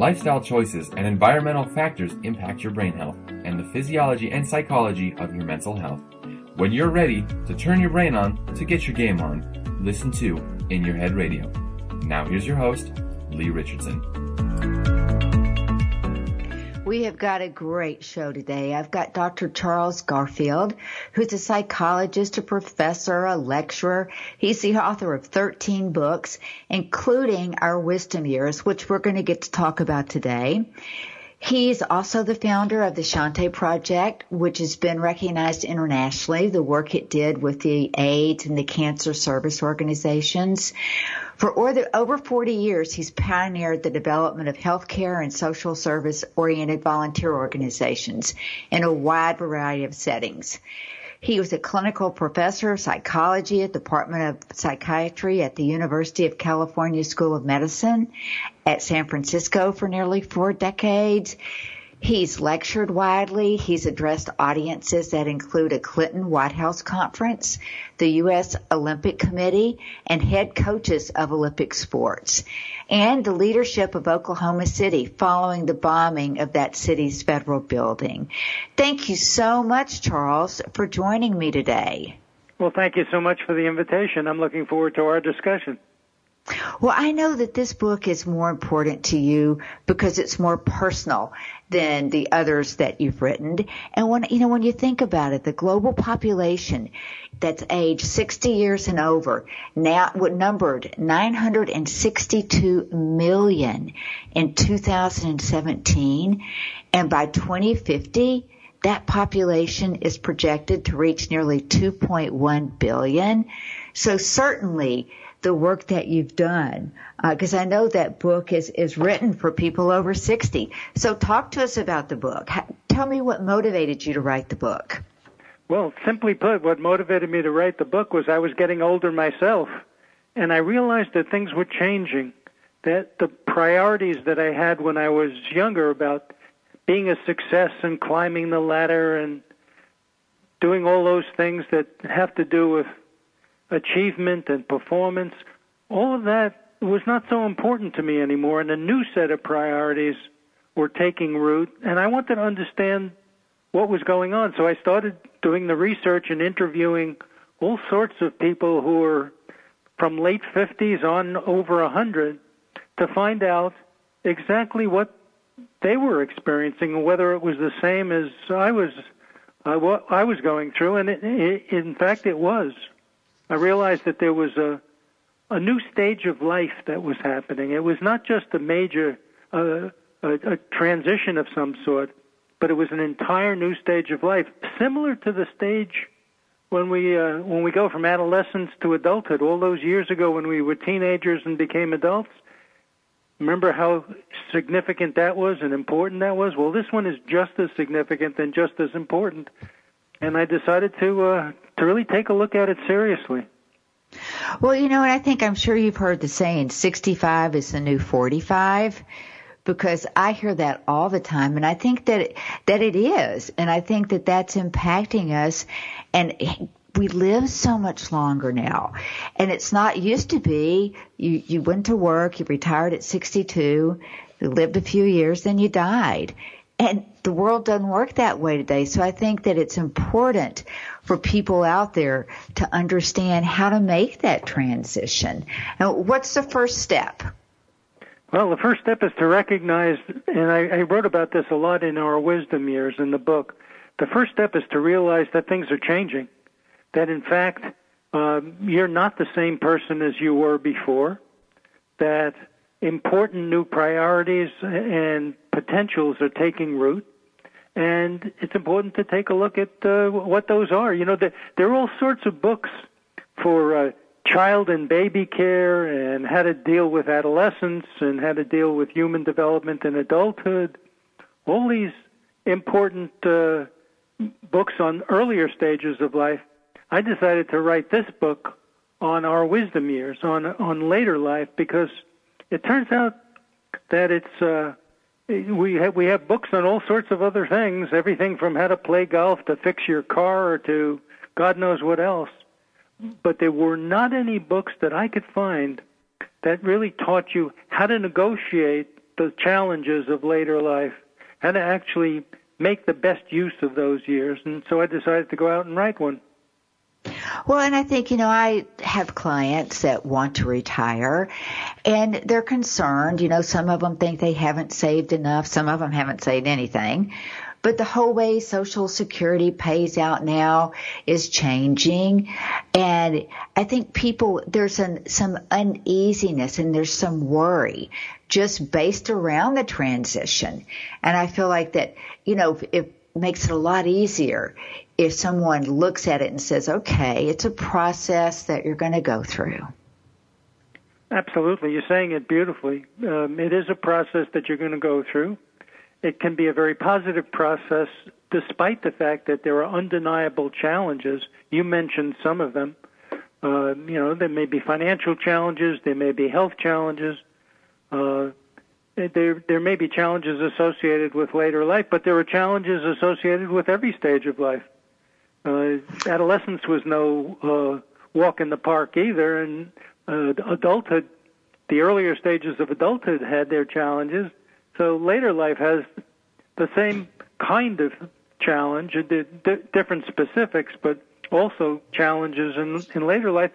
Lifestyle choices and environmental factors impact your brain health and the physiology and psychology of your mental health. When you're ready to turn your brain on to get your game on, listen to In Your Head Radio. Now here's your host, Lee Richardson. Have got a great show today. I've got Dr. Charles Garfield, who's a psychologist, a professor, a lecturer. He's the author of 13 books, including Our Wisdom Years, which we're going to get to talk about today. He's also the founder of the Shanti Project, which has been recognized internationally, the work it did with the AIDS and the cancer service organizations. For over 40 years, he's pioneered the development of healthcare and social service oriented volunteer organizations in a wide variety of settings. He was a clinical professor of psychology at the Department of Psychiatry at the University of California School of Medicine at San Francisco for nearly four decades. He's lectured widely. He's addressed audiences that include a Clinton White House conference, the U.S. Olympic Committee, and head coaches of Olympic sports, and the leadership of Oklahoma City following the bombing of that city's federal building. Thank you so much, Charles, for joining me today. Well, thank you so much for the invitation. I'm looking forward to our discussion. Well, I know that this book is more important to you because it's more personal than the others that you've written. And when, you know, when you think about it, the global population that's aged 60 years and over now numbered 962 million in 2017. And by 2050, that population is projected to reach nearly 2.1 billion. So certainly the work that you've done because uh, I know that book is is written for people over 60. So talk to us about the book. tell me what motivated you to write the book. Well, simply put, what motivated me to write the book was I was getting older myself and I realized that things were changing. That the priorities that I had when I was younger about being a success and climbing the ladder and doing all those things that have to do with achievement and performance, all of that was not so important to me anymore, and a new set of priorities were taking root, and I wanted to understand what was going on. So I started doing the research and interviewing all sorts of people who were from late 50s on over 100 to find out exactly what they were experiencing and whether it was the same as I was uh, what I was going through and it, it, in fact it was I realized that there was a a new stage of life that was happening. It was not just a major uh, a, a transition of some sort, but it was an entire new stage of life, similar to the stage when we uh, when we go from adolescence to adulthood. All those years ago, when we were teenagers and became adults, remember how significant that was and important that was. Well, this one is just as significant and just as important, and I decided to uh, to really take a look at it seriously. Well, you know, and I think I'm sure you've heard the saying 65 is the new 45 because I hear that all the time and I think that it, that it is and I think that that's impacting us and we live so much longer now and it's not used to be you you went to work you retired at 62 you lived a few years then you died and the world doesn't work that way today. So I think that it's important for people out there to understand how to make that transition. Now, what's the first step? Well, the first step is to recognize, and I, I wrote about this a lot in our wisdom years in the book. The first step is to realize that things are changing. That in fact, um, you're not the same person as you were before. That important new priorities and potentials are taking root. And it's important to take a look at uh, what those are. You know, there, there are all sorts of books for uh, child and baby care and how to deal with adolescence and how to deal with human development in adulthood. All these important uh, books on earlier stages of life. I decided to write this book on our wisdom years, on on later life, because it turns out that it's uh, we have we have books on all sorts of other things, everything from how to play golf to fix your car to God knows what else. But there were not any books that I could find that really taught you how to negotiate the challenges of later life, how to actually make the best use of those years. And so I decided to go out and write one. Well, and I think, you know, I have clients that want to retire and they're concerned. You know, some of them think they haven't saved enough. Some of them haven't saved anything. But the whole way Social Security pays out now is changing. And I think people, there's an, some uneasiness and there's some worry just based around the transition. And I feel like that, you know, it makes it a lot easier if someone looks at it and says, okay, it's a process that you're going to go through. Absolutely. You're saying it beautifully. Um, it is a process that you're going to go through it can be a very positive process despite the fact that there are undeniable challenges. You mentioned some of them. Uh, you know, there may be financial challenges, there may be health challenges, uh, there there may be challenges associated with later life, but there are challenges associated with every stage of life. Uh, adolescence was no uh, walk in the park either, and uh, adulthood, the earlier stages of adulthood had their challenges, so later life has the same kind of challenge, different specifics, but also challenges in, in later life.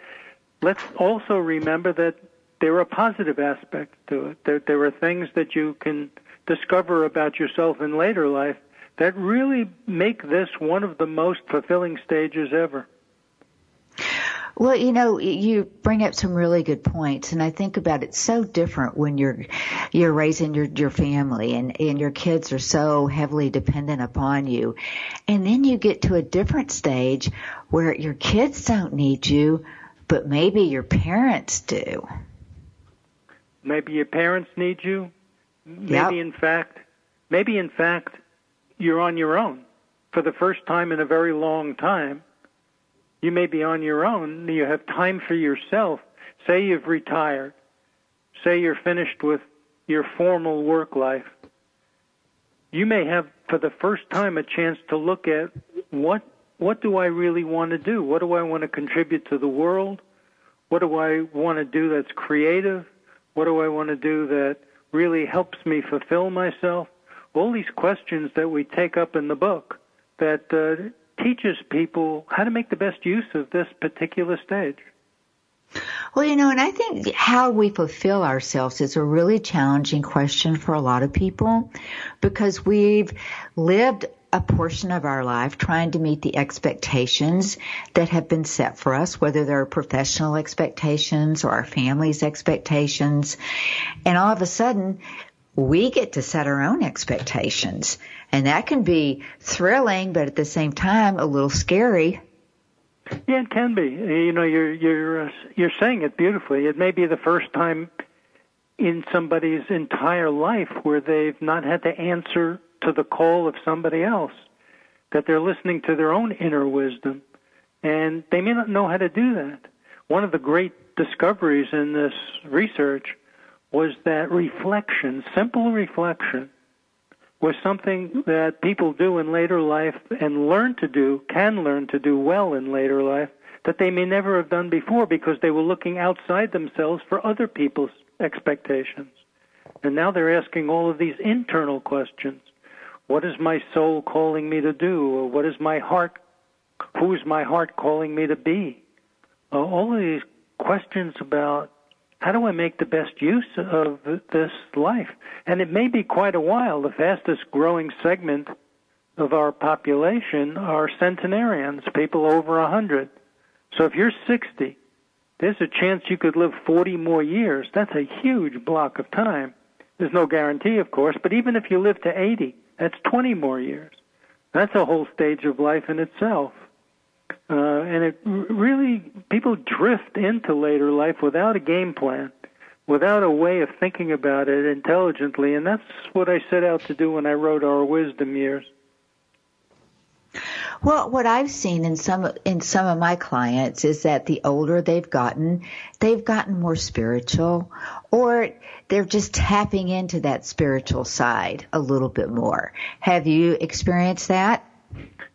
Let's also remember that there are positive aspects to it. There, there are things that you can discover about yourself in later life that really make this one of the most fulfilling stages ever. Well, you know, you bring up some really good points, and I think about it so different when you're you're raising your your family and and your kids are so heavily dependent upon you, and then you get to a different stage where your kids don't need you, but maybe your parents do. Maybe your parents need you. Maybe yep. in fact, maybe in fact, you're on your own for the first time in a very long time you may be on your own. You have time for yourself. Say you've retired. Say you're finished with your formal work life. You may have, for the first time, a chance to look at what what do I really want to do? What do I want to contribute to the world? What do I want to do that's creative? What do I want to do that really helps me fulfill myself? All these questions that we take up in the book that uh, teaches people how to make the best use of this particular stage. Well, you know, and I think how we fulfill ourselves is a really challenging question for a lot of people because we've lived a portion of our life trying to meet the expectations that have been set for us, whether they're professional expectations or our family's expectations. And all of a sudden, we get to set our own expectations. And that can be thrilling, but at the same time, a little scary. Yeah, it can be. You know, you're you're uh, you're saying it beautifully. It may be the first time in somebody's entire life where they've not had to answer to the call of somebody else, that they're listening to their own inner wisdom, and they may not know how to do that. One of the great discoveries in this research was that reflection, simple reflection, was something that people do in later life and learn to do, can learn to do well in later life, that they may never have done before because they were looking outside themselves for other people's expectations. And now they're asking all of these internal questions. What is my soul calling me to do? Or what is my heart, who is my heart calling me to be? Uh, all of these questions about how do I make the best use of this life? And it may be quite a while. The fastest growing segment of our population are centenarians, people over a 100. So if you're 60, there's a chance you could live 40 more years. That's a huge block of time. There's no guarantee, of course, but even if you live to 80, that's 20 more years. That's a whole stage of life in itself. Uh, and it really, people drift into later life without a game plan, without a way of thinking about it intelligently. And that's what I set out to do when I wrote Our Wisdom Years. Well, what I've seen in some in some of my clients is that the older they've gotten, they've gotten more spiritual, or they're just tapping into that spiritual side a little bit more. Have you experienced that?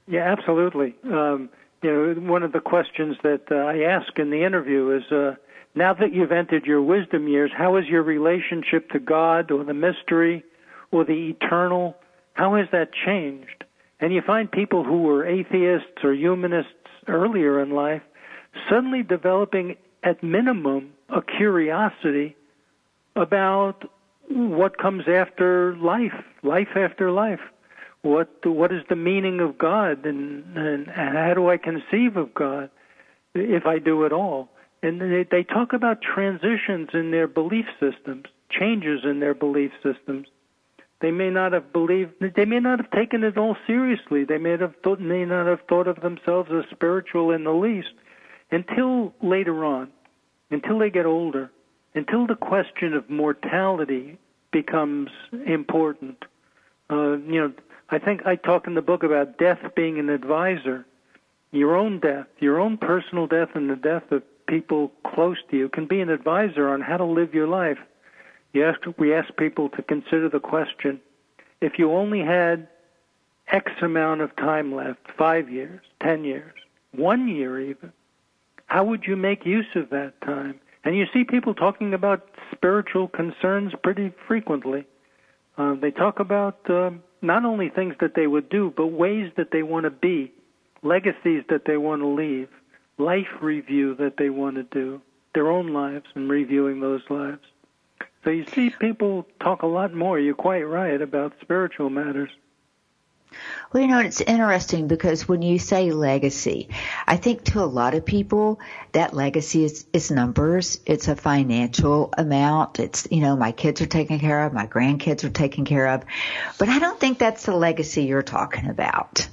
Yeah, absolutely. Um, you know, one of the questions that uh, I ask in the interview is, uh, now that you've entered your wisdom years, how is your relationship to God or the mystery or the eternal? How has that changed? And you find people who were atheists or humanists earlier in life suddenly developing, at minimum, a curiosity about what comes after life, life after life. What what is the meaning of God, and, and how do I conceive of God, if I do at all? And they, they talk about transitions in their belief systems, changes in their belief systems. They may not have believed. They may not have taken it all seriously. They may have thought, may not have thought of themselves as spiritual in the least until later on, until they get older, until the question of mortality becomes important. Uh, you know, I think I talk in the book about death being an advisor. Your own death, your own personal death, and the death of people close to you can be an advisor on how to live your life. We ask people to consider the question if you only had X amount of time left, five years, ten years, one year even, how would you make use of that time? And you see people talking about spiritual concerns pretty frequently. Uh, they talk about uh, not only things that they would do, but ways that they want to be, legacies that they want to leave, life review that they want to do, their own lives and reviewing those lives. So you see people talk a lot more, you're quite right, about spiritual matters. Well, you know, it's interesting because when you say legacy, I think to a lot of people that legacy is, is numbers. It's a financial amount. It's, you know, my kids are taken care of, my grandkids are taken care of. But I don't think that's the legacy you're talking about.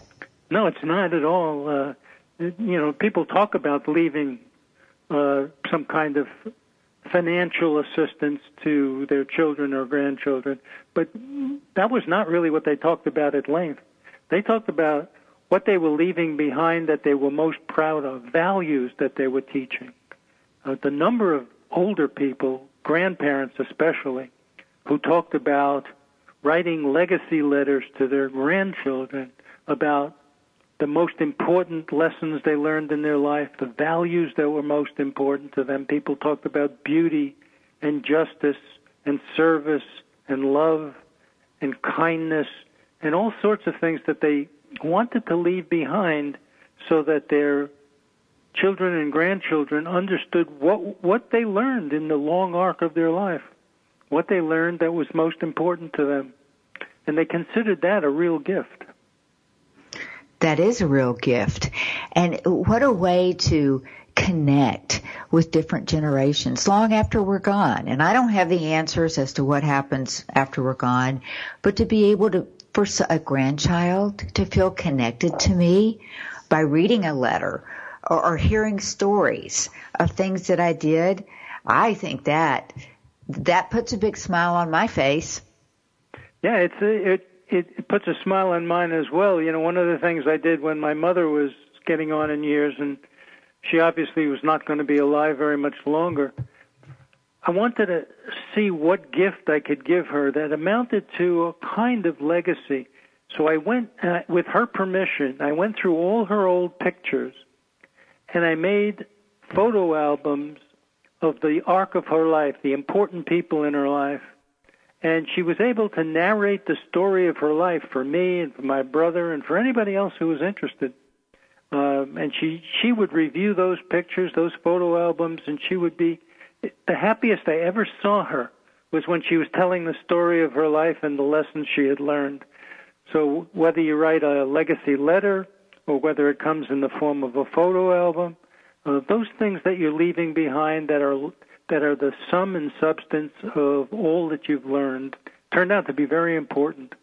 No, it's not at all. Uh, you know, people talk about leaving uh, some kind of financial assistance to their children or grandchildren, but that was not really what they talked about at length. They talked about what they were leaving behind that they were most proud of, values that they were teaching. Uh, the number of older people, grandparents especially, who talked about writing legacy letters to their grandchildren about the most important lessons they learned in their life, the values that were most important to them. People talked about beauty and justice and service and love and kindness and all sorts of things that they wanted to leave behind so that their children and grandchildren understood what what they learned in the long arc of their life, what they learned that was most important to them. And they considered that a real gift. That is a real gift. And what a way to connect with different generations long after we're gone. And I don't have the answers as to what happens after we're gone, but to be able to for a grandchild to feel connected to me by reading a letter or, or hearing stories of things that I did, I think that that puts a big smile on my face. Yeah, it's a, it it puts a smile on mine as well. You know, one of the things I did when my mother was getting on in years and she obviously was not going to be alive very much longer. I wanted to see what gift I could give her that amounted to a kind of legacy. So I went, uh, with her permission, I went through all her old pictures and I made photo albums of the arc of her life, the important people in her life. And she was able to narrate the story of her life for me and for my brother and for anybody else who was interested. Um, and she she would review those pictures, those photo albums, and she would be the happiest I ever saw her was when she was telling the story of her life and the lessons she had learned. So whether you write a legacy letter or whether it comes in the form of a photo album, uh, those things that you're leaving behind that are that are the sum and substance of all that you've learned turned out to be very important.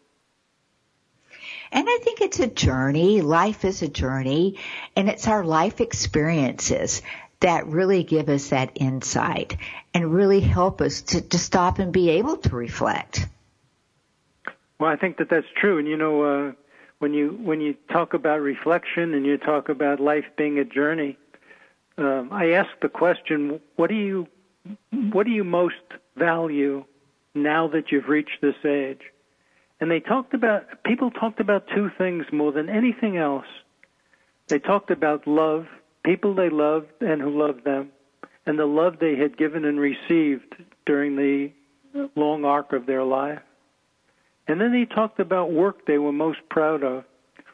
And I think it's a journey. Life is a journey and it's our life experiences that really give us that insight and really help us to, to stop and be able to reflect. Well, I think that that's true. And you know, uh, when you when you talk about reflection and you talk about life being a journey, um, I ask the question: What do you what do you most value now that you've reached this age? And they talked about people talked about two things more than anything else. They talked about love people they loved and who loved them, and the love they had given and received during the long arc of their life. And then they talked about work they were most proud of,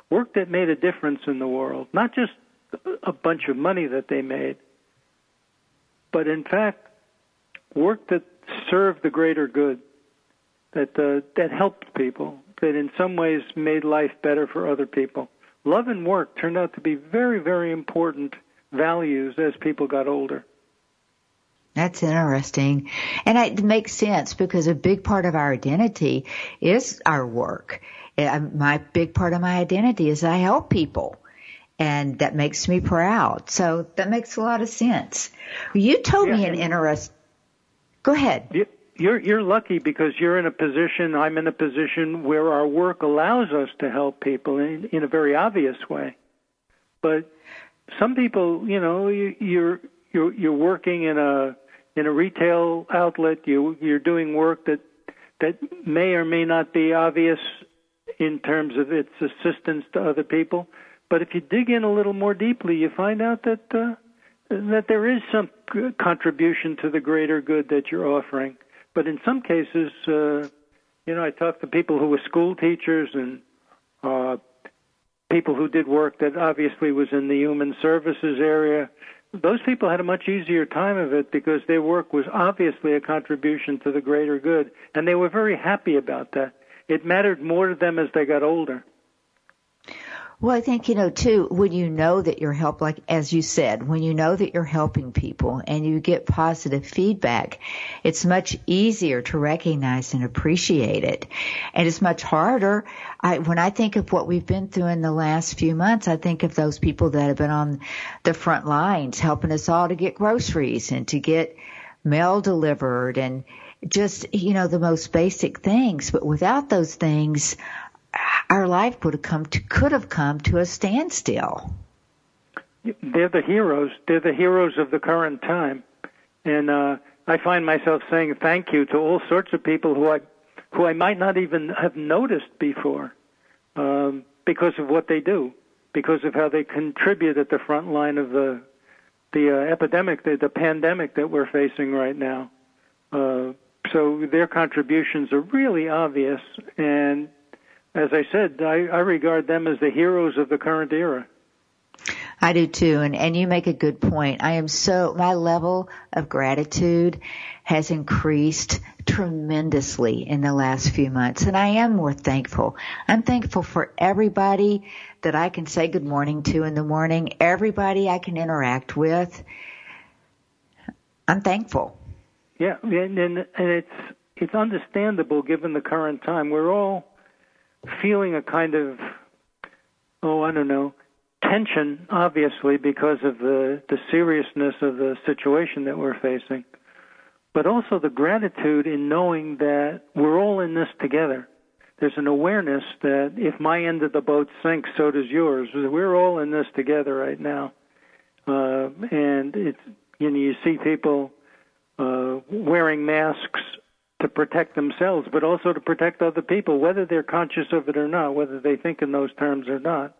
work that made a difference in the world, not just a bunch of money that they made, but in fact, work that served the greater good, that uh, that helped people, that in some ways made life better for other people. Love and work turned out to be very, very important values as people got older. That's interesting. And it makes sense because a big part of our identity is our work. My big part of my identity is I help people. And that makes me proud. So that makes a lot of sense. You told yeah, me an interest. Go ahead. You're you're lucky because you're in a position. I'm in a position where our work allows us to help people in, in a very obvious way. But some people, you know, you, you're you're you're working in a in a retail outlet. You you're doing work that that may or may not be obvious in terms of its assistance to other people. But if you dig in a little more deeply, you find out that uh, that there is some contribution to the greater good that you're offering. But in some cases, uh, you know, I talked to people who were school teachers and uh, people who did work that obviously was in the human services area those people had a much easier time of it because their work was obviously a contribution to the greater good, and they were very happy about that. It mattered more to them as they got older. Well, I think, you know, too, when you know that you're help, like as you said, when you know that you're helping people and you get positive feedback, it's much easier to recognize and appreciate it. And it's much harder. I, when I think of what we've been through in the last few months, I think of those people that have been on the front lines helping us all to get groceries and to get mail delivered and just, you know, the most basic things. But without those things, our life would have come to could have come to a standstill. They're the heroes. They're the heroes of the current time, and uh, I find myself saying thank you to all sorts of people who I who I might not even have noticed before, um, because of what they do, because of how they contribute at the front line of the the uh, epidemic, the, the pandemic that we're facing right now. Uh, so their contributions are really obvious, and as I said, I, I regard them as the heroes of the current era. I do too, and and you make a good point. I am so my level of gratitude has increased tremendously in the last few months, and I am more thankful. I'm thankful for everybody that I can say good morning to in the morning, everybody I can interact with. I'm thankful. Yeah, and and, and it's it's understandable given the current time. We're all feeling a kind of, oh, I don't know, tension, obviously, because of the, the seriousness of the situation that we're facing, but also the gratitude in knowing that we're all in this together. There's an awareness that if my end of the boat sinks, so does yours. We're all in this together right now. Uh, and it's, you know, you see people uh, wearing masks to protect themselves, but also to protect other people, whether they're conscious of it or not, whether they think in those terms or not,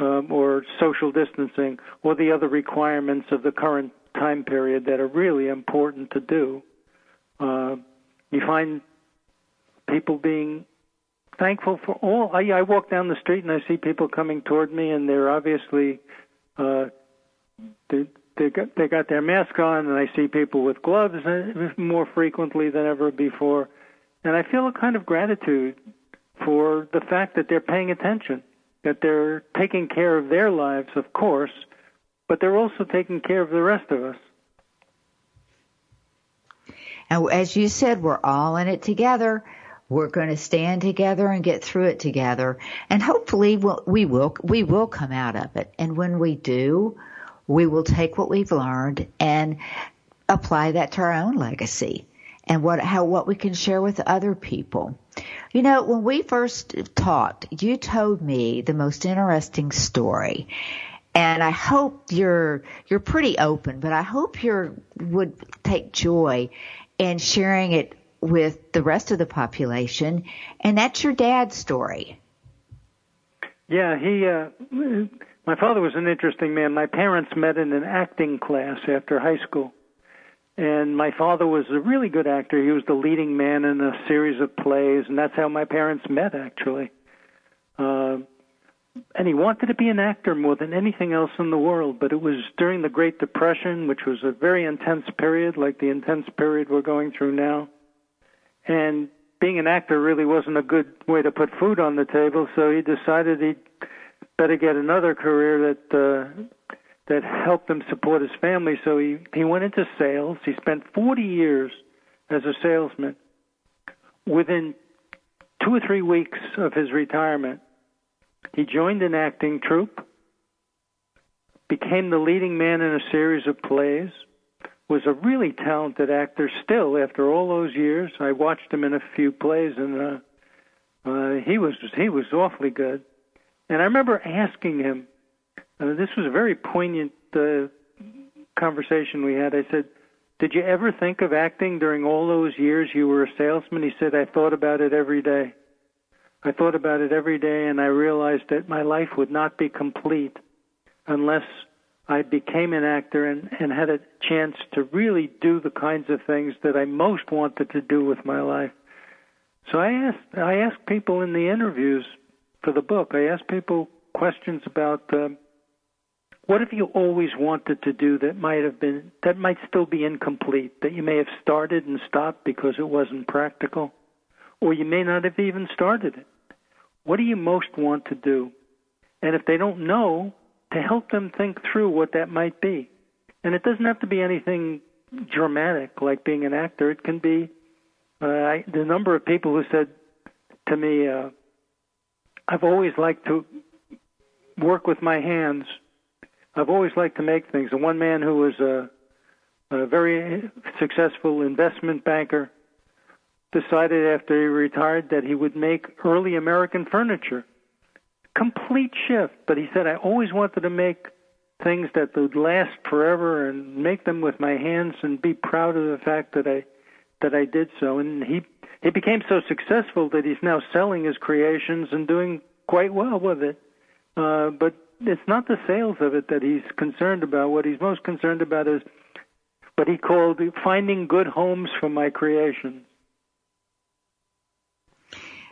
um, or social distancing, or the other requirements of the current time period that are really important to do. Uh, you find people being thankful for all. I, I walk down the street and I see people coming toward me, and they're obviously uh, they're, they got they got their mask on, and I see people with gloves more frequently than ever before, and I feel a kind of gratitude for the fact that they're paying attention, that they're taking care of their lives, of course, but they're also taking care of the rest of us. And as you said, we're all in it together. We're going to stand together and get through it together, and hopefully we'll, we will we will come out of it. And when we do, we will take what we've learned and apply that to our own legacy and what how what we can share with other people. You know, when we first talked, you told me the most interesting story. And I hope you're you're pretty open, but I hope you would take joy in sharing it with the rest of the population. And that's your dad's story. Yeah, he uh my father was an interesting man. My parents met in an acting class after high school. And my father was a really good actor. He was the leading man in a series of plays, and that's how my parents met, actually. Uh, and he wanted to be an actor more than anything else in the world. But it was during the Great Depression, which was a very intense period, like the intense period we're going through now. And being an actor really wasn't a good way to put food on the table, so he decided he'd better get another career that uh, that helped him support his family. So he he went into sales. He spent 40 years as a salesman. Within two or three weeks of his retirement, he joined an acting troupe, became the leading man in a series of plays, was a really talented actor still after all those years. I watched him in a few plays and uh, uh, he was he was awfully good. And I remember asking him, uh, this was a very poignant uh, conversation we had. I said, "Did you ever think of acting during all those years you were a salesman?" He said, "I thought about it every day." I thought about it every day and I realized that my life would not be complete unless I became an actor and, and had a chance to really do the kinds of things that I most wanted to do with my life. So I asked I asked people in the interviews for the book. I asked people questions about uh, what have you always wanted to do that might have been that might still be incomplete that you may have started and stopped because it wasn't practical or you may not have even started it. What do you most want to do? And if they don't know, to help them think through what that might be. And it doesn't have to be anything dramatic like being an actor. It can be uh, I, the number of people who said to me, uh, I've always liked to work with my hands. I've always liked to make things. And one man who was a, a very successful investment banker decided after he retired that he would make early American furniture. Complete shift. But he said, I always wanted to make things that would last forever and make them with my hands and be proud of the fact that I that I did so. And he he became so successful that he's now selling his creations and doing quite well with it. Uh, but it's not the sales of it that he's concerned about. What he's most concerned about is what he called finding good homes for my creations.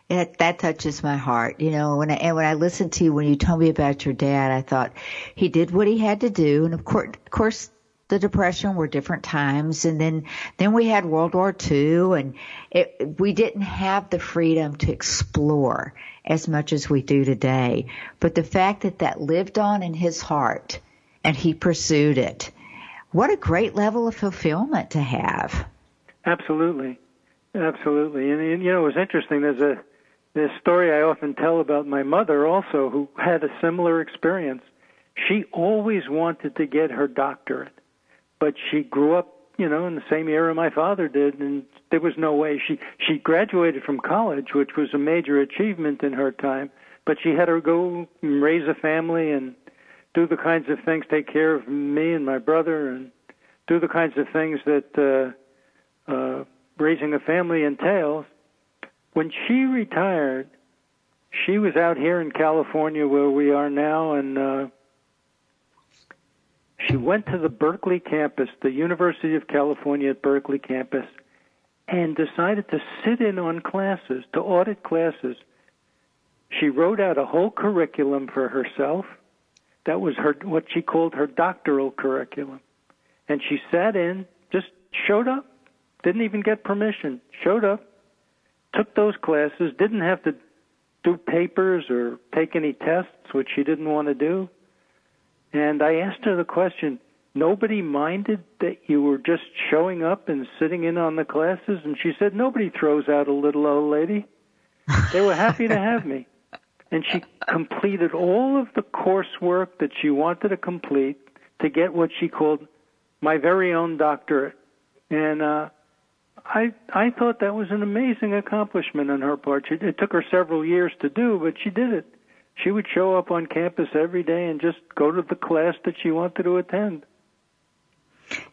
It, that touches my heart. You know, when I, and when I listened to you, when you told me about your dad, I thought he did what he had to do. And of course, of course, the depression were different times. And then, then we had World War II and it, we didn't have the freedom to explore as much as we do today. But the fact that that lived on in his heart and he pursued it, what a great level of fulfillment to have. Absolutely. Absolutely. And, and you know, it was interesting. There's a, this story I often tell about my mother also, who had a similar experience. She always wanted to get her doctorate, but she grew up, you know, in the same era my father did, and there was no way she she graduated from college, which was a major achievement in her time, but she had to go raise a family and do the kinds of things, take care of me and my brother, and do the kinds of things that uh, uh, raising a family entails. When she retired, she was out here in California where we are now, and uh, she went to the Berkeley campus, the University of California at Berkeley campus, and decided to sit in on classes, to audit classes. She wrote out a whole curriculum for herself. That was her what she called her doctoral curriculum. And she sat in, just showed up, didn't even get permission, showed up, took those classes, didn't have to do papers or take any tests, which she didn't want to do. And I asked her the question, nobody minded that you were just showing up and sitting in on the classes? And she said, nobody throws out a little old lady. They were happy to have me. And she completed all of the coursework that she wanted to complete to get what she called my very own doctorate. And uh, I I thought that was an amazing accomplishment on her part. She, it took her several years to do, but she did it. She would show up on campus every day and just go to the class that she wanted to attend.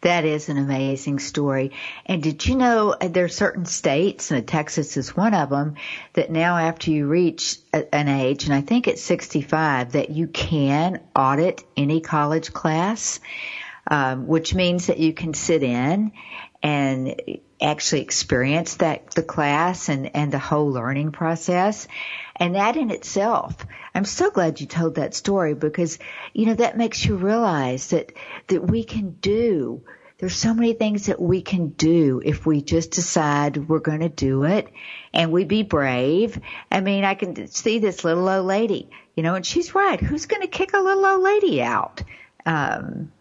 That is an amazing story. And did you know uh, there are certain states, and Texas is one of them, that now after you reach an age, and I think it's 65, that you can audit any college class. um, which means that you can sit in and actually experience that the class and and the whole learning process and that in itself i'm so glad you told that story because you know that makes you realize that that we can do there's so many things that we can do if we just decide we're going to do it and we be brave. I mean, I can see this little old lady, you know, and she's right. Who's going to kick a little old lady out? Um,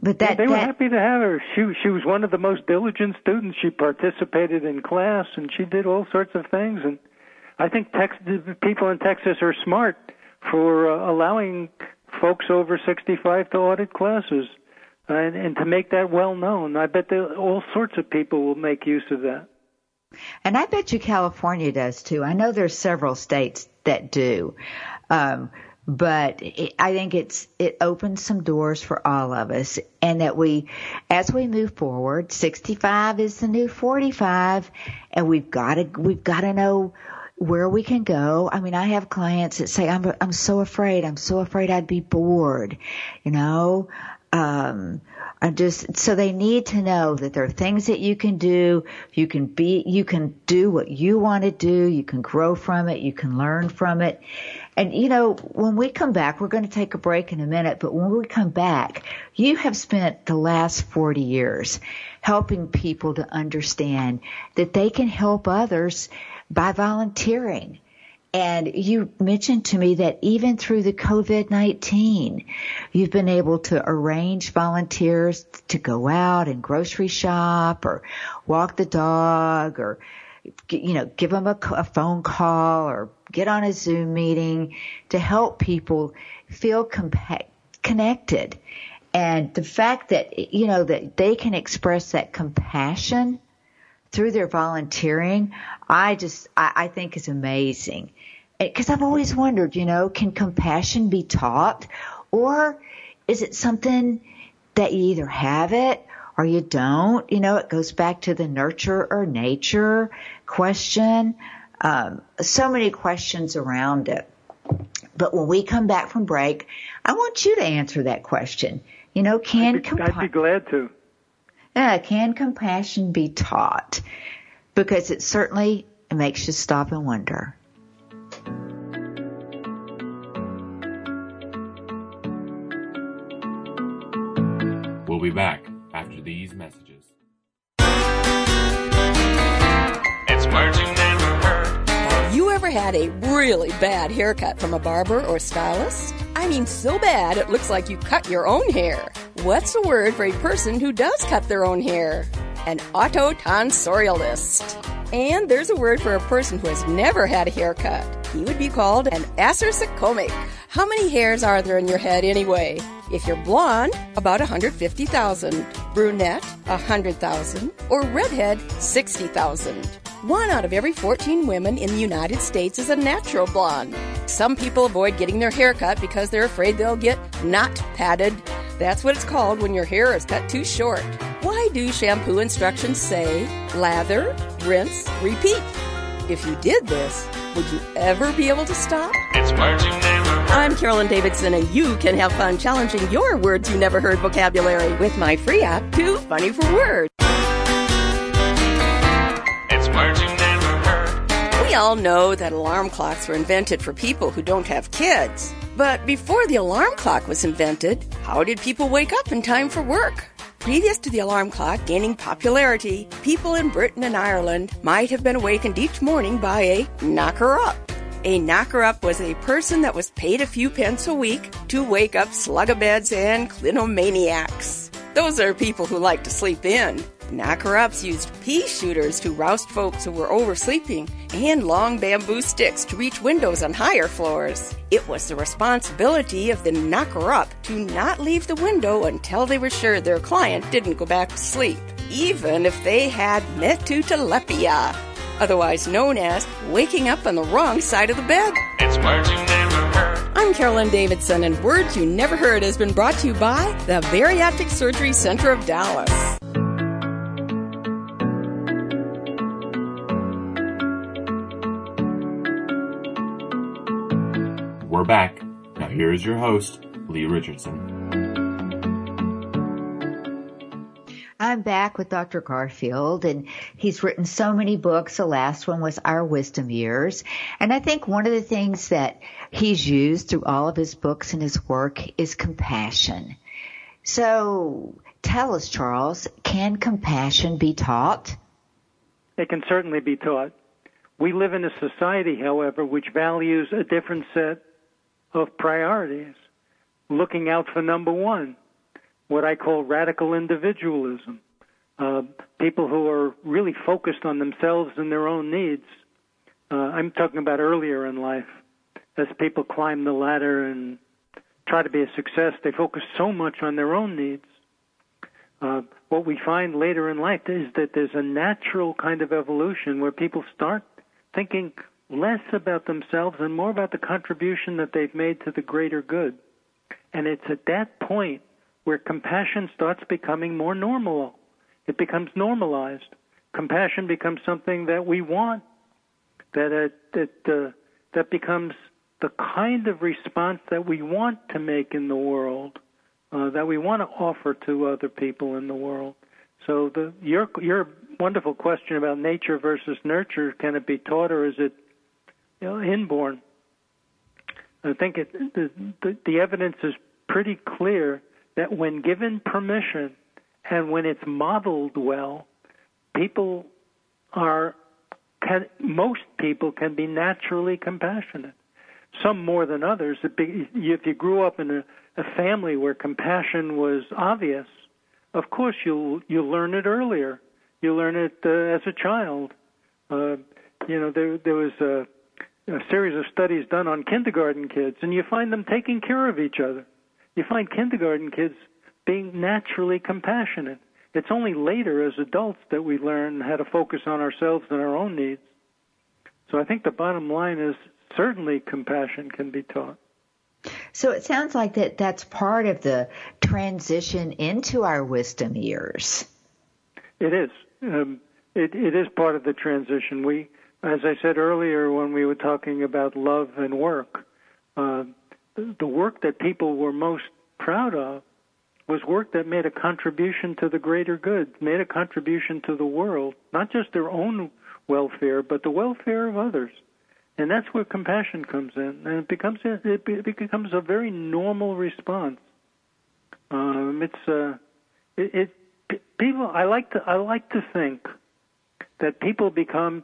but that they were that, happy to have her. She she was one of the most diligent students. She participated in class and she did all sorts of things. And I think Texas, people in Texas are smart for uh, allowing folks over 65 to audit classes and, and to make that well known. I bet that all sorts of people will make use of that. And I bet you California does too. I know there's several states that do. Um, but it, I think it's it opens some doors for all of us, and that we, as we move forward, 65 is the new 45, and we've got to we've got to know where we can go. I mean, I have clients that say, "I'm I'm so afraid. I'm so afraid I'd be bored," you know. Um, I just so they need to know that there are things that you can do. You can be, you can do what you want to do. You can grow from it. You can learn from it. And you know, when we come back, we're going to take a break in a minute, but when we come back, you have spent the last 40 years helping people to understand that they can help others by volunteering and you mentioned to me that even through the COVID-19, you've been able to arrange volunteers to go out and grocery shop or walk the dog or, you know, give them a, a phone call or get on a Zoom meeting to help people feel compa- connected. And the fact that, you know, that they can express that compassion through their volunteering, I just, I, I think is amazing. Because I've always wondered, you know, can compassion be taught or is it something that you either have it or you don't? You know, it goes back to the nurture or nature question. Um, so many questions around it. But when we come back from break, I want you to answer that question. You know, can I'd be, compa- I'd be glad to. Uh, can compassion be taught? Because it certainly makes you stop and wonder. Be back after these messages. It's words you never heard. Have you ever had a really bad haircut from a barber or stylist? I mean, so bad it looks like you cut your own hair. What's the word for a person who does cut their own hair? An autotonsorialist. And there's a word for a person who has never had a haircut. He would be called an acersecomic. How many hairs are there in your head anyway? If you're blonde, about 150,000, brunette, 100,000, or redhead, 60,000. One out of every 14 women in the United States is a natural blonde. Some people avoid getting their hair cut because they're afraid they'll get not padded. That's what it's called when your hair is cut too short. Why do shampoo instructions say lather, rinse, repeat? If you did this, would you ever be able to stop? It's words you never heard. I'm Carolyn Davidson, and you can have fun challenging your words you never heard vocabulary with my free app, Too Funny for Words. It's words you never heard. We all know that alarm clocks were invented for people who don't have kids. But before the alarm clock was invented, how did people wake up in time for work? Previous to the alarm clock gaining popularity, people in Britain and Ireland might have been awakened each morning by a knocker up. A knocker up was a person that was paid a few pence a week to wake up slugabeds and clinomaniacs. Those are people who like to sleep in. Knocker ups used pea shooters to roust folks who were oversleeping and long bamboo sticks to reach windows on higher floors. It was the responsibility of the knocker up to not leave the window until they were sure their client didn't go back to sleep, even if they had matutolypea, otherwise known as waking up on the wrong side of the bed. It's words you never heard. I'm Carolyn Davidson, and Words You Never Heard has been brought to you by the Bariatric Surgery Center of Dallas. We're back. Now here is your host, Lee Richardson. I'm back with Dr. Garfield and he's written so many books. The last one was Our Wisdom Years. And I think one of the things that he's used through all of his books and his work is compassion. So tell us, Charles, can compassion be taught? It can certainly be taught. We live in a society, however, which values a different set of priorities, looking out for number one what I call radical individualism. Uh, people who are really focused on themselves and their own needs. Uh, I'm talking about earlier in life. As people climb the ladder and try to be a success, they focus so much on their own needs. Uh, what we find later in life is that there's a natural kind of evolution where people start thinking less about themselves and more about the contribution that they've made to the greater good. And it's at that point where compassion starts becoming more normal. It becomes normalized. Compassion becomes something that we want. That it, that uh, that becomes the kind of response that we want to make in the world, uh, that we want to offer to other people in the world. So the your your wonderful question about nature versus nurture can it be taught or is it you know, inborn? I think it, the, the the evidence is pretty clear that when given permission and when it's modeled well, people are can, most people can be naturally compassionate. Some more than others. If you grew up in a, a family where compassion was obvious, of course you'll you'll learn it earlier. You learn it uh, as a child. Uh, you know, there there was a, a series of studies done on kindergarten kids, and you find them taking care of each other you find kindergarten kids being naturally compassionate. It's only later as adults that we learn how to focus on ourselves and our own needs. So I think the bottom line is certainly compassion can be taught. So it sounds like that that's part of the transition into our wisdom years. It is. Um, it, it is part of the transition. We, as I said earlier when we were talking about love and work, uh, the work that people were most proud of was work that made a contribution to the greater good, made a contribution to the world, not just their own welfare, but the welfare of others. And that's where compassion comes in, and it becomes it becomes a very normal response. Um, it's uh, it, it people. I like to I like to think that people become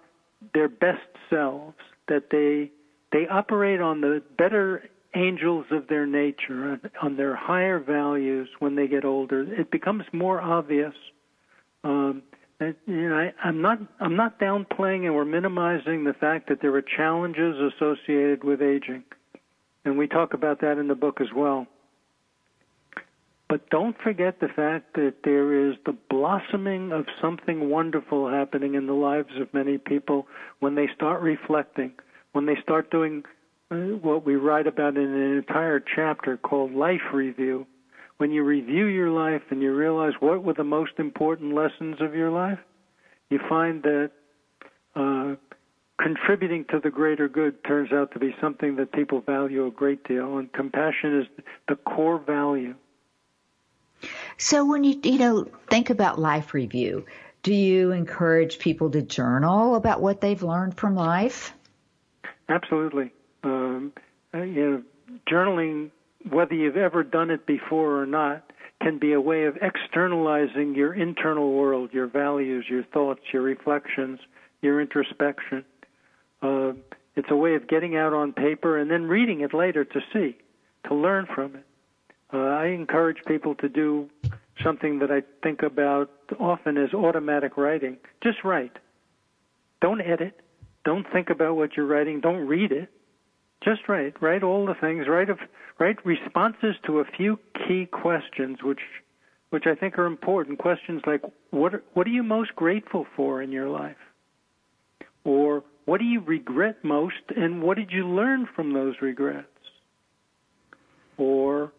their best selves, that they they operate on the better angels of their nature, on their higher values when they get older. It becomes more obvious. Um, and, you know, I, I'm not I'm not downplaying or minimizing the fact that there are challenges associated with aging, and we talk about that in the book as well. But don't forget the fact that there is the blossoming of something wonderful happening in the lives of many people when they start reflecting, when they start doing what we write about in an entire chapter called Life Review. When you review your life and you realize what were the most important lessons of your life, you find that uh, contributing to the greater good turns out to be something that people value a great deal, and compassion is the core value. So when you you know think about life review, do you encourage people to journal about what they've learned from life? Absolutely um, uh, you know, journaling, whether you've ever done it before or not, can be a way of externalizing your internal world, your values, your thoughts, your reflections, your introspection. Uh, it's a way of getting out on paper and then reading it later to see, to learn from it. Uh, I encourage people to do something that I think about often as automatic writing. Just write. Don't edit. Don't think about what you're writing. Don't read it. Just write. Write all the things. Write a, write responses to a few key questions, which which I think are important. Questions like what what are you most grateful for in your life, or what do you regret most, and what did you learn from those regrets, or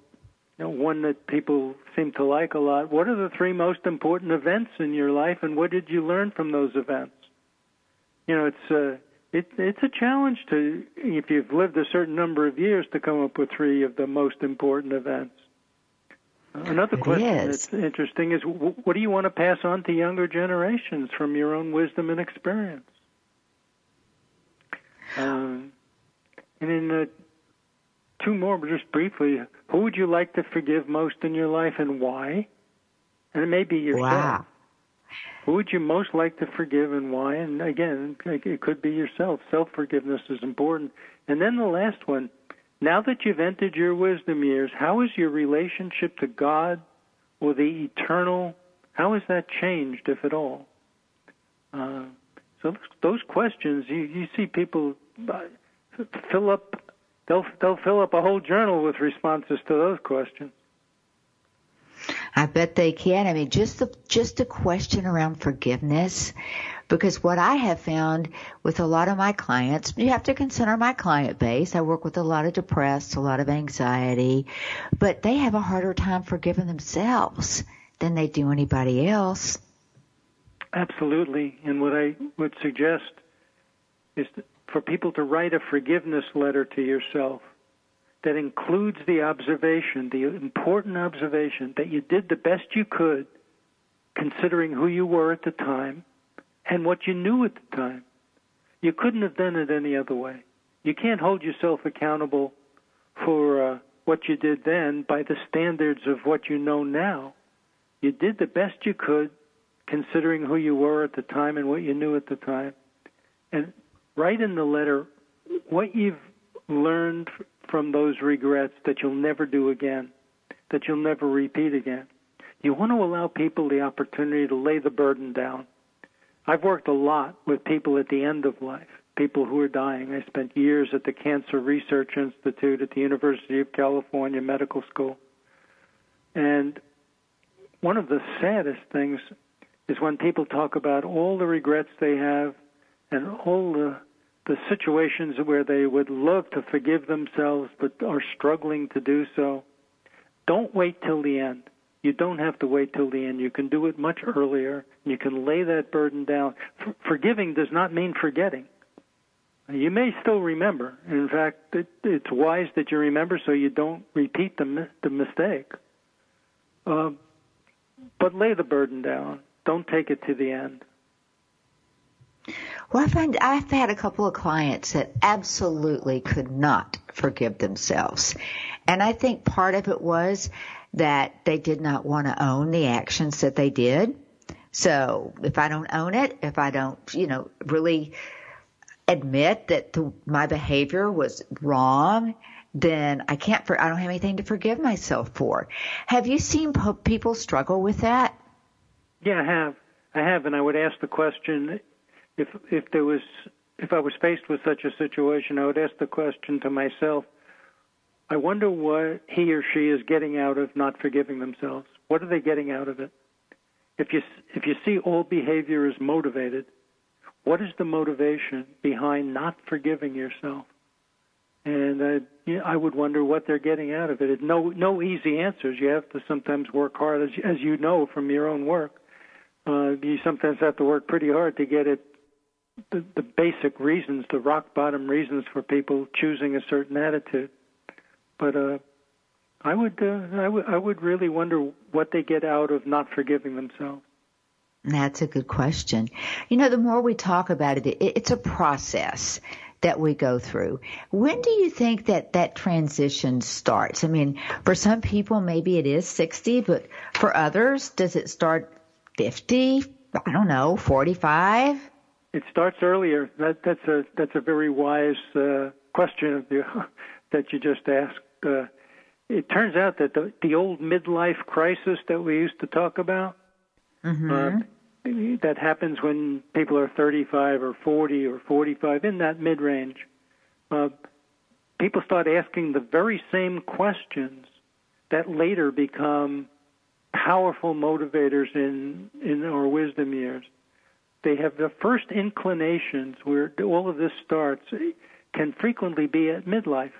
you know, one that people seem to like a lot. What are the three most important events in your life, and what did you learn from those events? You know, it's a it, it's a challenge to, if you've lived a certain number of years, to come up with three of the most important events. Another question that's interesting is what do you want to pass on to younger generations from your own wisdom and experience? Um, and then uh, two more, but just briefly, who would you like to forgive most in your life and why? And it may be yourself. Wow. Who would you most like to forgive and why? And again, it could be yourself. Self forgiveness is important. And then the last one now that you've entered your wisdom years, how is your relationship to God or the eternal? How has that changed, if at all? Uh, so those questions, you, you see people uh, fill up. They'll they'll fill up a whole journal with responses to those questions. I bet they can. I mean, just the just a question around forgiveness, because what I have found with a lot of my clients, you have to consider my client base. I work with a lot of depressed, a lot of anxiety, but they have a harder time forgiving themselves than they do anybody else. Absolutely, and what I would suggest is for people to write a forgiveness letter to yourself that includes the observation, the important observation that you did the best you could considering who you were at the time and what you knew at the time. You couldn't have done it any other way. You can't hold yourself accountable for uh, what you did then by the standards of what you know now. You did the best you could considering who you were at the time and what you knew at the time. And write in the letter what you've learned from those regrets that you'll never do again, that you'll never repeat again. You want to allow people the opportunity to lay the burden down. I've worked a lot with people at the end of life, people who are dying. I spent years at the Cancer Research Institute at the University of California Medical School. And one of the saddest things is when people talk about all the regrets they have and all the the situations where they would love to forgive themselves but are struggling to do so. Don't wait till the end. You don't have to wait till the end. You can do it much earlier. You can lay that burden down. For- forgiving does not mean forgetting. You may still remember. In fact, it, it's wise that you remember so you don't repeat the the mistake. Uh, but lay the burden down. Don't take it to the end. Well, I find I've had a couple of clients that absolutely could not forgive themselves. And I think part of it was that they did not want to own the actions that they did. So if I don't own it, if I don't, you know, really admit that the, my behavior was wrong, then I can't, for, I don't have anything to forgive myself for. Have you seen po- people struggle with that? Yeah, I have. I have, and I would ask the question if if there was if I was faced with such a situation, I would ask the question to myself. I wonder what he or she is getting out of not forgiving themselves. What are they getting out of it? If you if you see all behavior as motivated, what is the motivation behind not forgiving yourself? And uh, you know, I would wonder what they're getting out of it. It no no easy answers. You have to sometimes work hard, as as you know from your own work. Uh, you sometimes have to work pretty hard to get it the, the basic reasons, the rock bottom reasons for people choosing a certain attitude. But uh, I would, uh, I would, I would really wonder what they get out of not forgiving themselves. That's a good question. You know, the more we talk about it, it it's a process that we go through. When do you think that that transition starts? I mean, for some people, maybe it is 60, but for others, does it start 50? I don't know, 45? It starts earlier. That, that's a that's a very wise uh, question of you that you just asked. Uh, it turns out that the the old midlife crisis that we used to talk about Mm-hmm. uh, that happens when people are 35 or 40 or 45 in that mid range. Uh, people start asking the very same questions that later become powerful motivators in in our wisdom years they have the first inclinations where all of this starts can frequently be at midlife.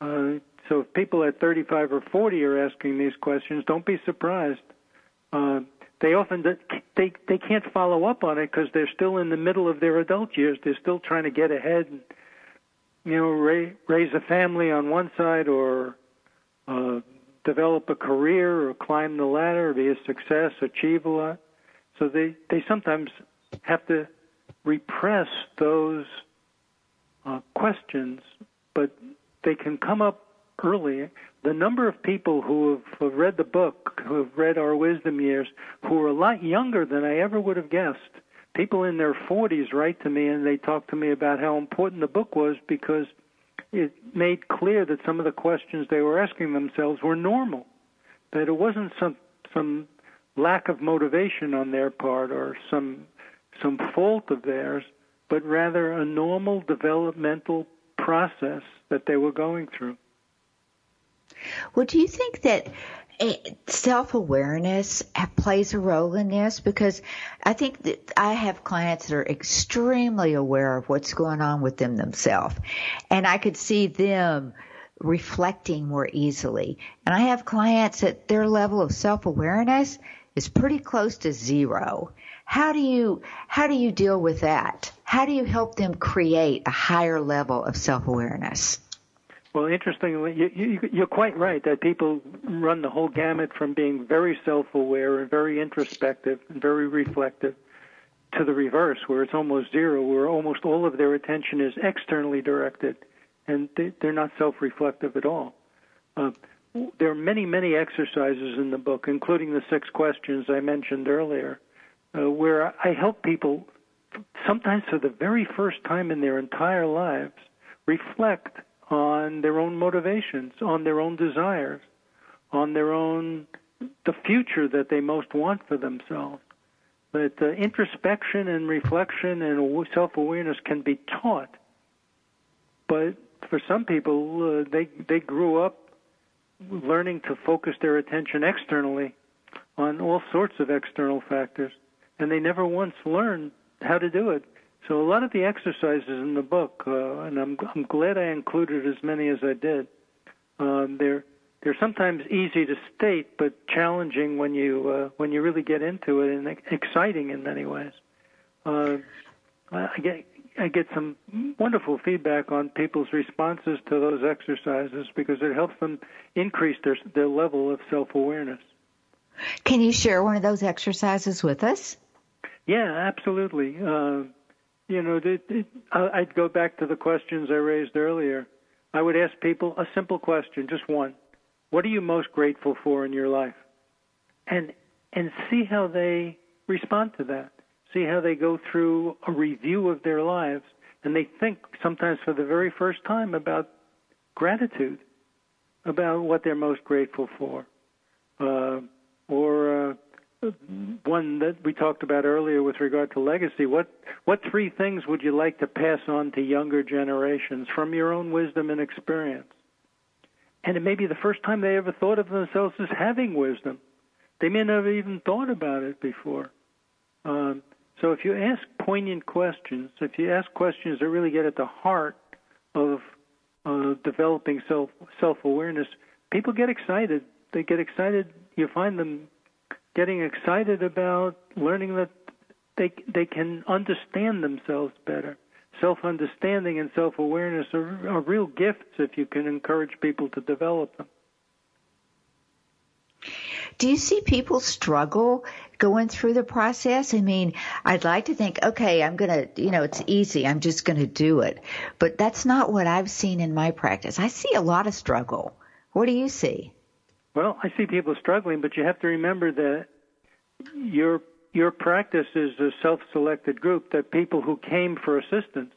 Uh, so if people at 35 or 40 are asking these questions, don't be surprised. Uh, they often they they can't follow up on it because they're still in the middle of their adult years. They're still trying to get ahead and you know raise, raise a family on one side or uh, develop a career or climb the ladder, or be a success, achieve a lot. So they, they sometimes have to repress those uh, questions, but they can come up early. The number of people who have read the book, who have read Our Wisdom Years, who are a lot younger than I ever would have guessed. People in their 40s write to me and they talk to me about how important the book was because it made clear that some of the questions they were asking themselves were normal, that it wasn't some some lack of motivation on their part or some some fault of theirs, but rather a normal developmental process that they were going through. Well, do you think that eh, self awareness plays a role in this? Because I think that I have clients that are extremely aware of what's going on with them themselves, and I could see them reflecting more easily. And I have clients that their level of self awareness is pretty close to zero. How do you how do you deal with that? How do you help them create a higher level of self awareness? Well, interestingly, you, you're quite right that people run the whole gamut from being very self-aware and very introspective and very reflective to the reverse, where it's almost zero, where almost all of their attention is externally directed, and they, they're not self-reflective at all. Uh, there are many, many exercises in the book, including the six questions I mentioned earlier, uh, where I help people, sometimes for the very first time in their entire lives, reflect on their own motivations, on their own desires, on their own the future that they most want for themselves. That uh, introspection and reflection and self-awareness can be taught, but for some people, uh, they they grew up learning to focus their attention externally on all sorts of external factors, and they never once learned how to do it. So a lot of the exercises in the book, uh, and I'm, I'm glad I included as many as I did. Um, they're they're sometimes easy to state, but challenging when you uh, when you really get into it, and exciting in many ways. Uh, I get I get some wonderful feedback on people's responses to those exercises because it helps them increase their their level of self awareness. Can you share one of those exercises with us? Yeah, absolutely. Uh, you know, it, it, I'd go back to the questions I raised earlier. I would ask people a simple question, just one. What are you most grateful for in your life? And and see how they respond to that. See how they go through a review of their lives and they think sometimes for the very first time about gratitude, about what they're most grateful for. Uh, or uh, one that we talked about earlier with regard to legacy. What what three things would you like to pass on to younger generations from your own wisdom and experience? And it may be the first time they ever thought of themselves as having wisdom. They may not have even thought about it before. Um, so if you ask poignant questions, if you ask questions that really get at the heart of uh, developing self self awareness, people get excited. They get excited. You find them getting excited about learning that they they can understand themselves better. Self understanding and self awareness are, are real gifts if you can encourage people to develop them. Do you see people struggle going through the process? I mean, I'd like to think, okay, I'm going to, you know, it's easy. I'm just going to do it. But that's not what I've seen in my practice. I see a lot of struggle. What do you see? Well, I see people struggling, but you have to remember that your your practice is a self-selected group that people who came for assistance.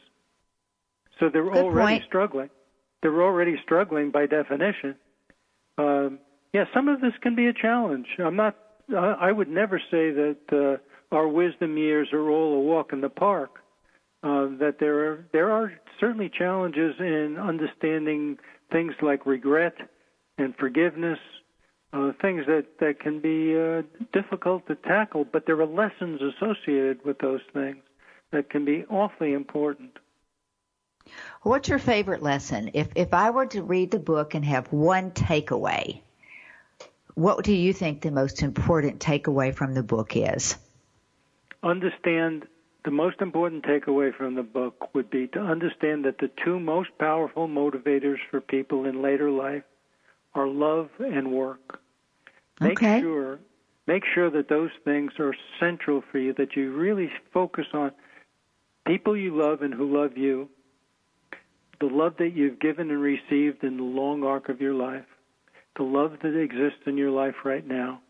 So they're Good already point. struggling. They're already struggling by definition. Um, yeah, some of this can be a challenge. I'm not. I would never say that uh, our wisdom years are all a walk in the park. Uh, that there are there are certainly challenges in understanding things like regret and forgiveness uh, things that, that can be uh, difficult to tackle, but there are lessons associated with those things that can be awfully important. What's your favorite lesson? If if I were to read the book and have one takeaway, what do you think the most important takeaway from the book is? Understand the most important takeaway from the book would be to understand that the two most powerful motivators for people in later life are love and work. Make Okay. sure make sure that those things are central for you, that you really focus on people you love and who love you, the love that you've given and received in the long arc of your life, the love that exists in your life right now,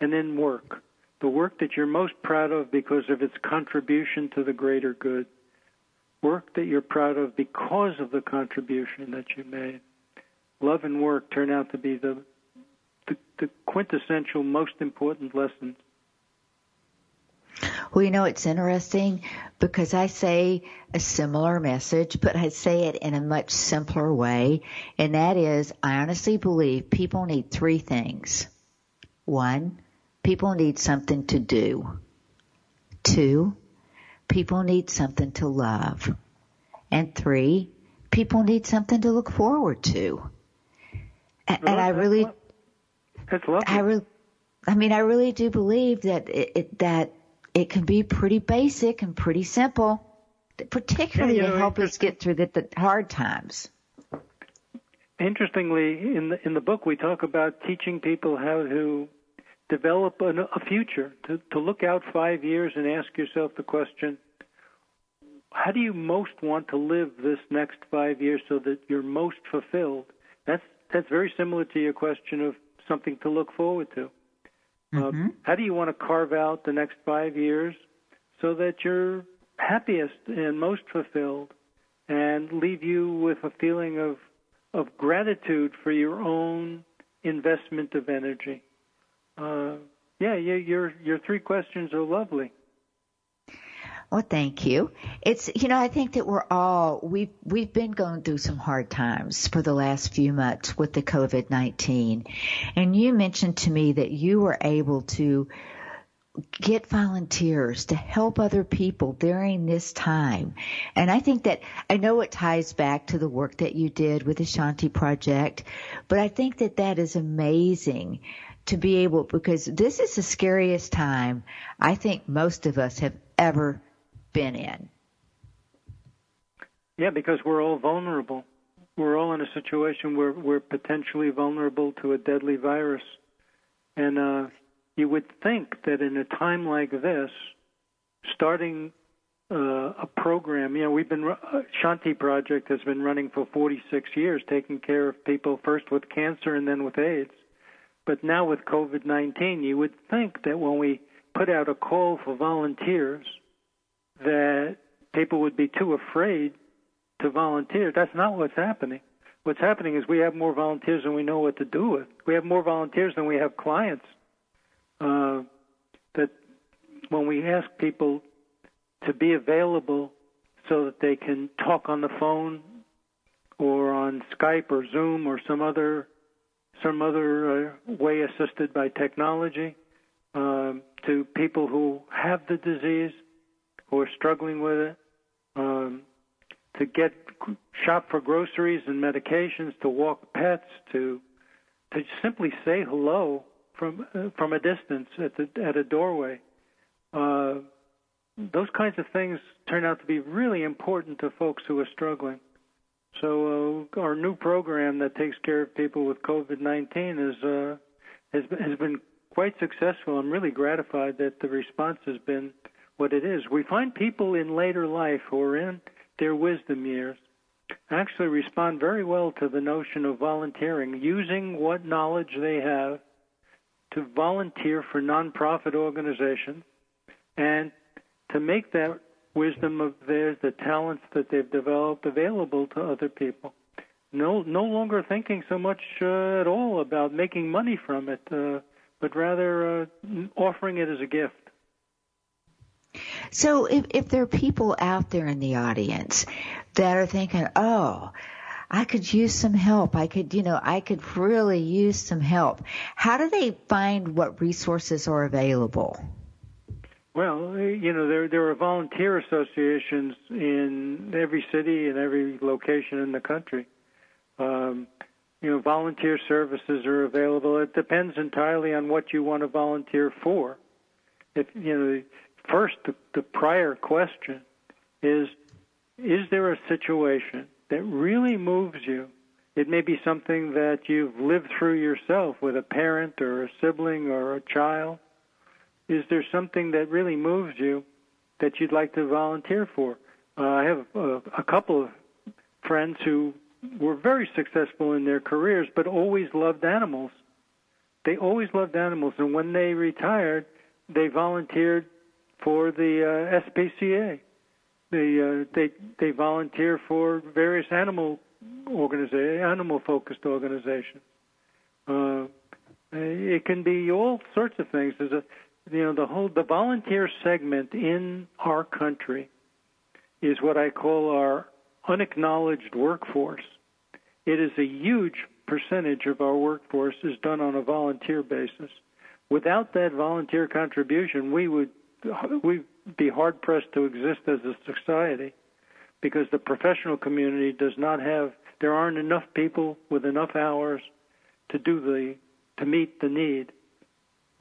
and then work. The work that you're most proud of because of its contribution to the greater good. Work that you're proud of because of the contribution that you made. Love and work turn out to be the the, the quintessential, most important lessons. Well, you know, it's interesting because I say a similar message, but I say it in a much simpler way. And that is, I honestly believe people need three things. One, people need something to do. Two, people need something to love. And three, people need something to look forward to. And I really, That's lovely. I really, I mean, I really do believe that it, it that it can be pretty basic and pretty simple, particularly Yeah, you to help us get through the, the hard times. Interestingly, in the in the book, we talk about teaching people how to develop an, a future, to to look out five years and ask yourself the question: How do you most want to live this next five years so that you're most fulfilled? That's that's very similar to your question of something to look forward to. Uh, how do you want to carve out the next five years so that you're happiest and most fulfilled, and leave you with a feeling of of gratitude for your own investment of energy. Uh, yeah, yeah, your your three questions are lovely. Well, thank you. It's you know I think that we're all we've we've been going through some hard times for the last few months with the COVID nineteen, and you mentioned to me that you were able to get volunteers to help other people during this time. And I think that I know it ties back to the work that you did with the Shanti Project, but I think that that is amazing to be able because this is the scariest time I think most of us have ever been in. Yeah, because we're all vulnerable. We're all in a situation where we're potentially vulnerable to a deadly virus. And uh, you would think that in a time like this, starting uh, a program, you know, we've been, uh, Shanti Project has been running for 46 years, taking care of people first with cancer and then with AIDS. But now with COVID 19, you would think that when we put out a call for volunteers, that people would be too afraid to volunteer. That's not what's happening. What's happening is we have more volunteers than we know what to do with. We have more volunteers than we have clients. Uh, that when we ask people to be available so that they can talk on the phone or on Skype or Zoom or some other some other uh, way assisted by technology um, to people who have the disease, who are struggling with it, um, to get shop for groceries and medications, to walk pets, to to simply say hello from uh, from a distance at the at a doorway. Uh, those kinds of things turn out to be really important to folks who are struggling. So uh, our new program that takes care of people with COVID-19 is uh, has has been quite successful. I'm really gratified that the response has been what it is. We find people in later life who are in their wisdom years actually respond very well to the notion of volunteering, using what knowledge they have to volunteer for nonprofit organizations and to make that wisdom of theirs, the talents that they've developed, available to other people. No, no longer thinking so much uh, at all about making money from it, uh, but rather uh, offering it as a gift. So if, if there are people out there in the audience that are thinking, oh, I could use some help. I could, you know, I could really use some help. How do they find what resources are available? Well, you know, there there are volunteer associations in every city and every location in the country. Um, you know, volunteer services are available. It depends entirely on what you want to volunteer for. If you know, first the, the prior question is: Is there a situation that really moves you It may be something that you've lived through yourself with a parent or a sibling or a child. Is there something that really moves you that you'd like to volunteer for? Uh, I have a couple of friends who were very successful in their careers, but always loved animals. They always loved animals, and when they retired, they volunteered for the uh, SPCA. They uh, they they volunteer for various animal organization, animal focused organizations. Uh, it can be all sorts of things. There's a you know the whole the volunteer segment in our country is what I call our unacknowledged workforce. It is a huge percentage of our workforce is done on a volunteer basis. Without that volunteer contribution, we would we'd be hard pressed to exist as a society because the professional community does not have there aren't enough people with enough hours to do the to meet the need.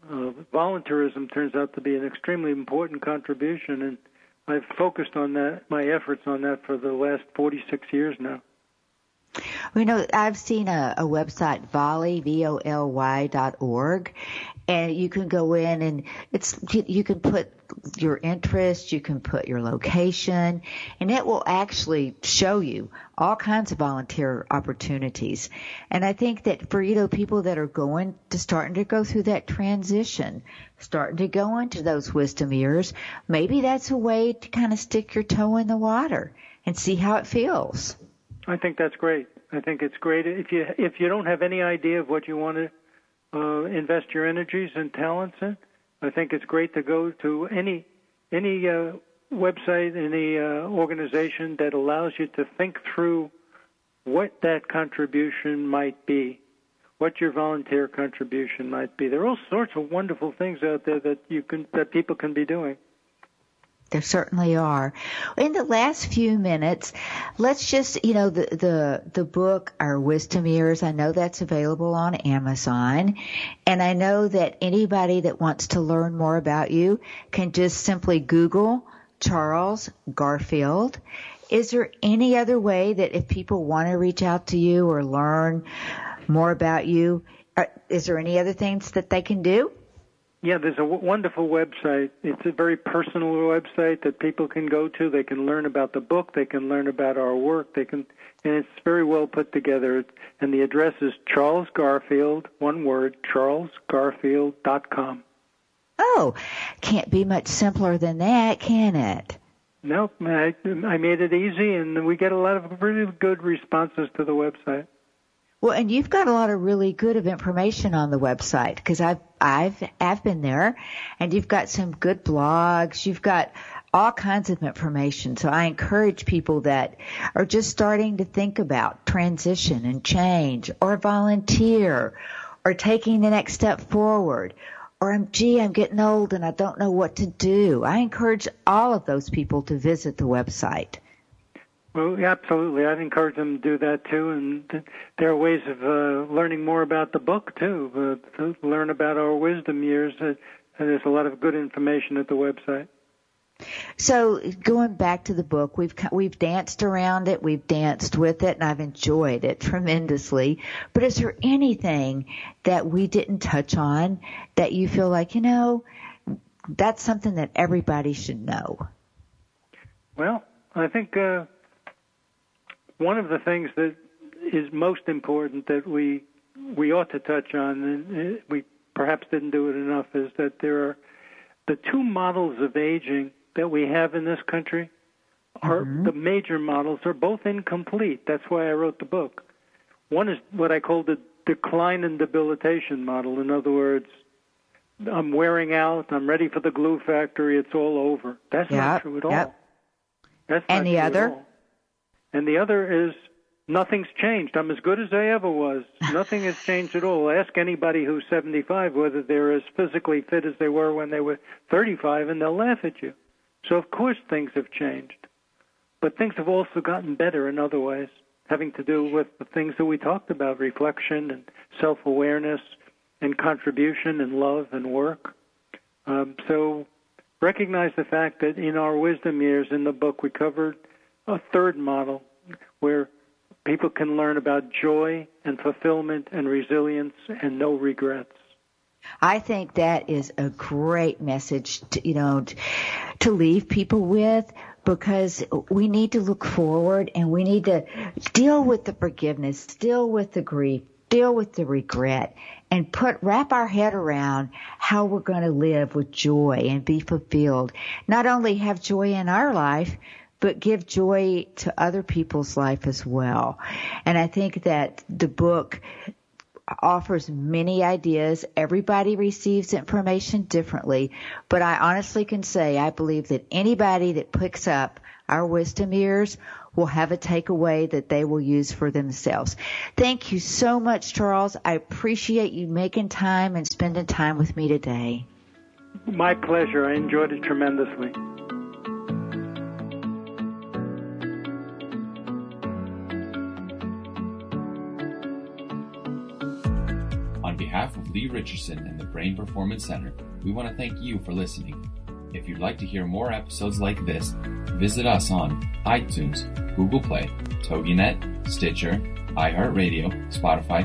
Uh, volunteerism turns out to be an extremely important contribution, and I've focused on that my efforts on that for the last 46 years now. We know I've seen a, a website, Voly, V-O-L-Y dot org, and you can go in and it's, you can put your interest, you can put your location, and it will actually show you all kinds of volunteer opportunities. And I think that for, you know, people that are going to starting to go through that transition, starting to go into those wisdom years, maybe that's a way to kind of stick your toe in the water and see how it feels. I think that's great. I think it's great if you if you don't have any idea of what you want to uh, invest your energies and talents in. I think it's great to go to any any uh, website, any uh, organization that allows you to think through what that contribution might be, what your volunteer contribution might be. There are all sorts of wonderful things out there that you can that people can be doing. There certainly are. In the last few minutes, let's just, you know, the, the, the book, Our Wisdom Years, I know that's available on Amazon. And I know that anybody that wants to learn more about you can just simply Google Charles Garfield. Is there any other way that if people want to reach out to you or learn more about you, uh, is there any other things that they can do? Yeah, there's a w- wonderful website. It's a very personal website that people can go to. They can learn about the book. They can learn about our work. They can, and it's very well put together. And the address is Charles Garfield, one word, charlesgarfield.com. Oh, can't be much simpler than that, can it? Nope, I, I made it easy, and we get a lot of really good responses to the website. Well, and you've got a lot of really good of information on the website because I've I've I've been there, and you've got some good blogs. You've got all kinds of information. So I encourage people that are just starting to think about transition and change, or volunteer, or taking the next step forward, or gee, I'm getting old and I don't know what to do. I encourage all of those people to visit the website. Well, absolutely. I'd encourage them to do that too. And there are ways of uh, learning more about the book too. Uh, to learn about our wisdom years. Uh, and there's a lot of good information at the website. So going back to the book, we've we've danced around it, we've danced with it, and I've enjoyed it tremendously. But is there anything that we didn't touch on that you feel like you know that's something that everybody should know? Well, I think uh, one of the things that is most important that we we ought to touch on, and we perhaps didn't do it enough, is that there are the two models of aging that we have in this country are mm-hmm. the major models are both incomplete. That's why I wrote the book. One is what I call the decline and debilitation model. In other words, I'm wearing out. I'm ready for the glue factory. It's all over. That's yep, not true at all. Yep. That's and the other? And the other is nothing's changed. I'm as good as I ever was. Nothing has changed at all. Ask anybody who's 75 whether they're as physically fit as they were when they were 35, and they'll laugh at you. So of course things have changed, but things have also gotten better in other ways, having to do with the things that we talked about: reflection and self-awareness, and contribution and love and work. Um, so recognize the fact that in our wisdom years in the book we covered a third model where people can learn about joy and fulfillment and resilience and no regrets. I think that is a great message to, you know, to leave people with because we need to look forward and we need to deal with the forgiveness, deal with the grief, deal with the regret and put wrap our head around how we're going to live with joy and be fulfilled. Not only have joy in our life, but give joy to other people's life as well. And I think that the book offers many ideas. Everybody receives information differently, but I honestly can say I believe that anybody that picks up our wisdom years will have a takeaway that they will use for themselves. Thank you so much, Charles. I appreciate you making time and spending time with me today. My pleasure. I enjoyed it tremendously. Behalf of Lee Richardson and the Brain Performance Center, we want to thank you for listening. If you'd like to hear more episodes like this, visit us on iTunes, Google Play, TogiNet, Stitcher, iHeartRadio, Spotify,